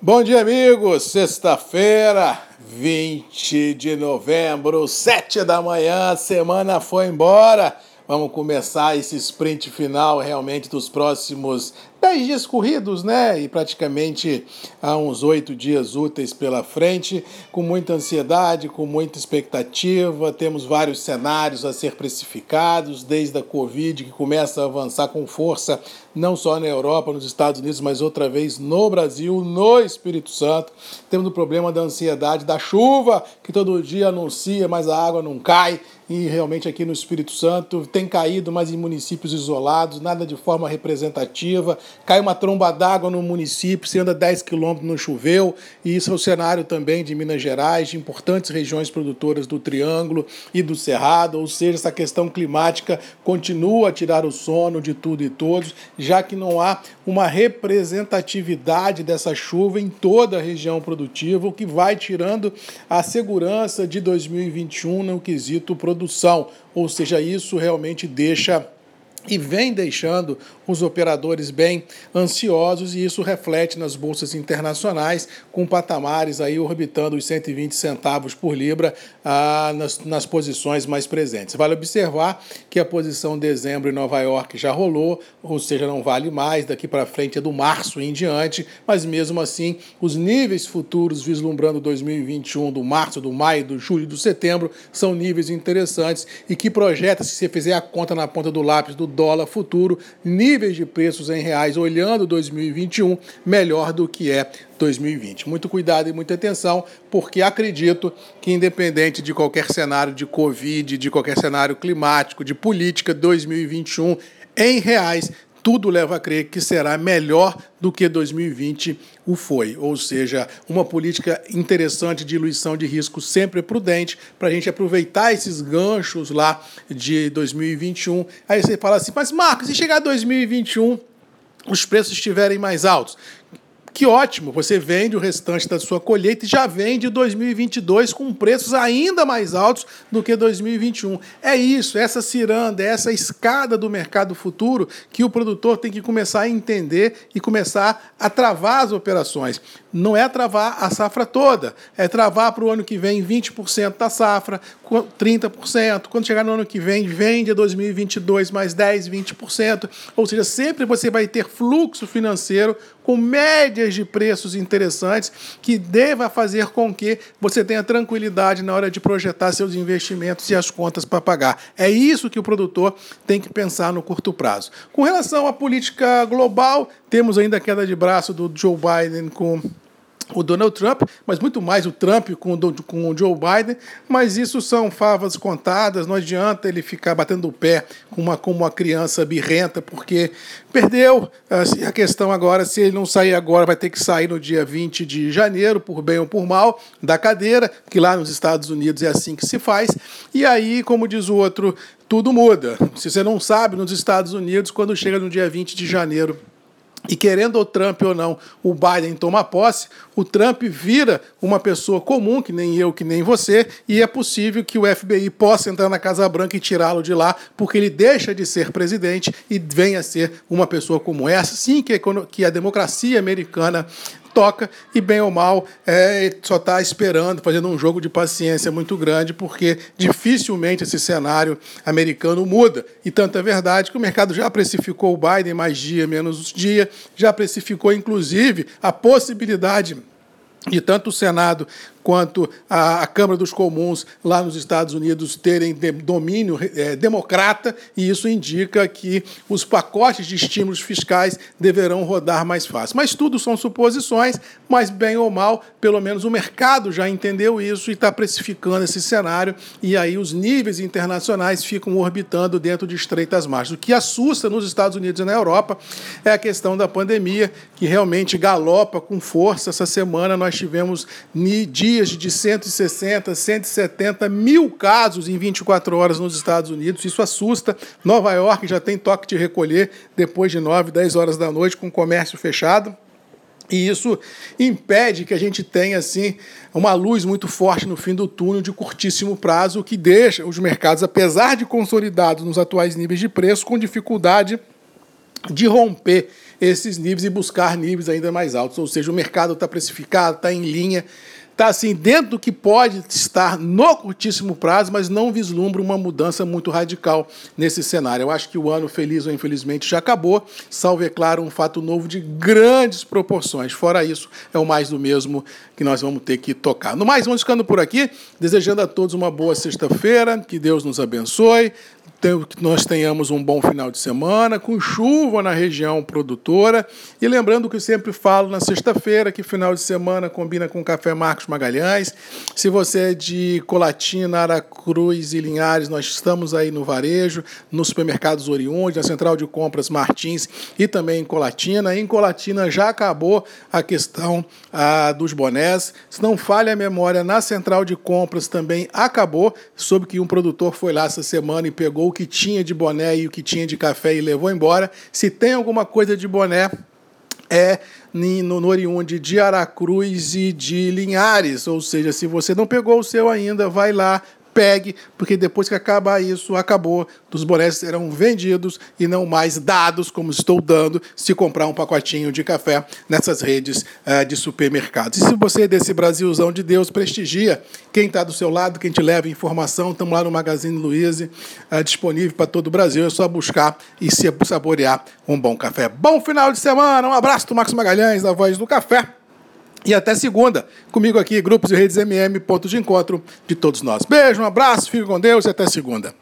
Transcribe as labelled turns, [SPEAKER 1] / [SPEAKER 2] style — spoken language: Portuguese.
[SPEAKER 1] Bom dia, amigos. Sexta-feira, 20 de novembro, 7 da manhã, a semana foi embora. Vamos começar esse sprint final realmente dos próximos 10 dias corridos, né? E praticamente há uns oito dias úteis pela frente, com muita ansiedade, com muita expectativa. Temos vários cenários a ser precificados, desde a Covid, que começa a avançar com força, não só na Europa, nos Estados Unidos, mas outra vez no Brasil, no Espírito Santo. Temos o problema da ansiedade da chuva, que todo dia anuncia, mas a água não cai. E realmente aqui no Espírito Santo tem caído, mas em municípios isolados, nada de forma representativa cai uma tromba d'água no município, você anda 10 quilômetros no choveu, e isso é o cenário também de Minas Gerais, de importantes regiões produtoras do Triângulo e do Cerrado, ou seja, essa questão climática continua a tirar o sono de tudo e todos, já que não há uma representatividade dessa chuva em toda a região produtiva, o que vai tirando a segurança de 2021 no quesito produção, ou seja, isso realmente deixa e vem deixando os operadores bem ansiosos e isso reflete nas bolsas internacionais com patamares aí orbitando os 120 centavos por libra ah, nas, nas posições mais presentes. Vale observar que a posição dezembro em Nova York já rolou, ou seja, não vale mais, daqui para frente é do março em diante, mas mesmo assim os níveis futuros vislumbrando 2021 do março, do maio, do julho e do setembro são níveis interessantes e que projeta, se você fizer a conta na ponta do lápis do dólar futuro, níveis de preços em reais olhando 2021 melhor do que é 2020. Muito cuidado e muita atenção, porque acredito que, independente de qualquer cenário de Covid, de qualquer cenário climático, de política 2021, em reais tudo leva a crer que será melhor do que 2020 o foi. Ou seja, uma política interessante de diluição de risco sempre prudente para a gente aproveitar esses ganchos lá de 2021. Aí você fala assim, mas Marcos, se chegar 2021 os preços estiverem mais altos? Que ótimo, você vende o restante da sua colheita e já vende 2022 com preços ainda mais altos do que 2021. É isso, essa ciranda, essa escada do mercado futuro que o produtor tem que começar a entender e começar a travar as operações. Não é travar a safra toda, é travar para o ano que vem 20% da safra, 30%. Quando chegar no ano que vem, vende 2022 mais 10, 20%. Ou seja, sempre você vai ter fluxo financeiro com médias de preços interessantes que deva fazer com que você tenha tranquilidade na hora de projetar seus investimentos e as contas para pagar. É isso que o produtor tem que pensar no curto prazo. Com relação à política global, temos ainda a queda de braço do Joe Biden com o Donald Trump, mas muito mais o Trump com o, com o Joe Biden, mas isso são favas contadas, não adianta ele ficar batendo o pé uma, como uma criança birrenta, porque perdeu assim, a questão agora, se ele não sair agora, vai ter que sair no dia 20 de janeiro, por bem ou por mal, da cadeira, que lá nos Estados Unidos é assim que se faz, e aí, como diz o outro, tudo muda. Se você não sabe, nos Estados Unidos, quando chega no dia 20 de janeiro, e querendo o Trump ou não, o Biden toma posse, o Trump vira uma pessoa comum, que nem eu, que nem você, e é possível que o FBI possa entrar na Casa Branca e tirá-lo de lá, porque ele deixa de ser presidente e venha a ser uma pessoa como essa. Sim, que a democracia americana toca e, bem ou mal, é, só está esperando, fazendo um jogo de paciência muito grande, porque dificilmente esse cenário americano muda. E tanto é verdade que o mercado já precificou o Biden mais dia, menos dia, já precificou, inclusive, a possibilidade de tanto o Senado quanto a, a, Câmara dos Comuns lá nos Estados Unidos terem de, domínio é, democrata, e isso indica que os pacotes de estímulos fiscais deverão rodar mais fácil. Mas tudo são suposições, mas bem ou mal, pelo menos o mercado já entendeu isso e está precificando esse cenário, e aí os níveis internacionais ficam orbitando dentro de estreitas margens. O que assusta nos Estados Unidos e na Europa é a questão da pandemia, que realmente galopa com força. Essa semana nós tivemos dias dias de 160, 170 mil casos em 24 horas nos Estados Unidos. Isso assusta. Nova York já tem toque de recolher depois de 9, 10 horas da noite, com o comércio fechado. E isso impede que a gente tenha assim uma luz muito forte no fim do túnel de curtíssimo prazo, o que deixa os mercados, apesar de consolidados nos atuais níveis de preço, com dificuldade de romper esses níveis e buscar níveis ainda mais altos. Ou seja, o mercado está precificado, está em linha, está assim dentro do que pode estar no curtíssimo prazo, mas não vislumbra uma mudança muito radical nesse cenário. Eu acho que o ano, feliz ou infelizmente, já acabou, salvo, é claro, um fato novo de grandes proporções. Fora isso, é o mais do mesmo que nós vamos ter que tocar. No mais, vamos ficando por aqui, desejando a todos uma boa sexta-feira, que Deus nos abençoe, que nós tenhamos um bom final de semana, com chuva na região produtora. E lembrando que eu sempre falo na sexta-feira, que final de semana combina com Café Marcos Magalhães. Se você é de Colatina, Aracruz e Linhares, nós estamos aí no varejo, nos supermercados Oriunde, na Central de Compras Martins e também em Colatina. Em Colatina já acabou a questão ah, dos bonés. Se não falha a memória, na Central de Compras também acabou. Soube que um produtor foi lá essa semana e pegou que tinha de boné e o que tinha de café e levou embora. Se tem alguma coisa de boné, é no, no de Aracruz e de Linhares. Ou seja, se você não pegou o seu ainda, vai lá, pegue, porque depois que acabar isso, acabou. Os bonés serão vendidos e não mais dados, como estou dando, se comprar um pacotinho de café nessas redes uh, de supermercados. E se você é desse Brasilzão de Deus, prestigia quem está do seu lado, quem te leva informação. Estamos lá no Magazine Luiza, uh, disponível para todo o Brasil. É só buscar e se saborear um bom café. Bom final de semana, um abraço do Marcos Magalhães, da Voz do Café. E até segunda, comigo aqui, Grupos e Redes MM, ponto de encontro de todos nós. Beijo, um abraço, fique com Deus e até segunda.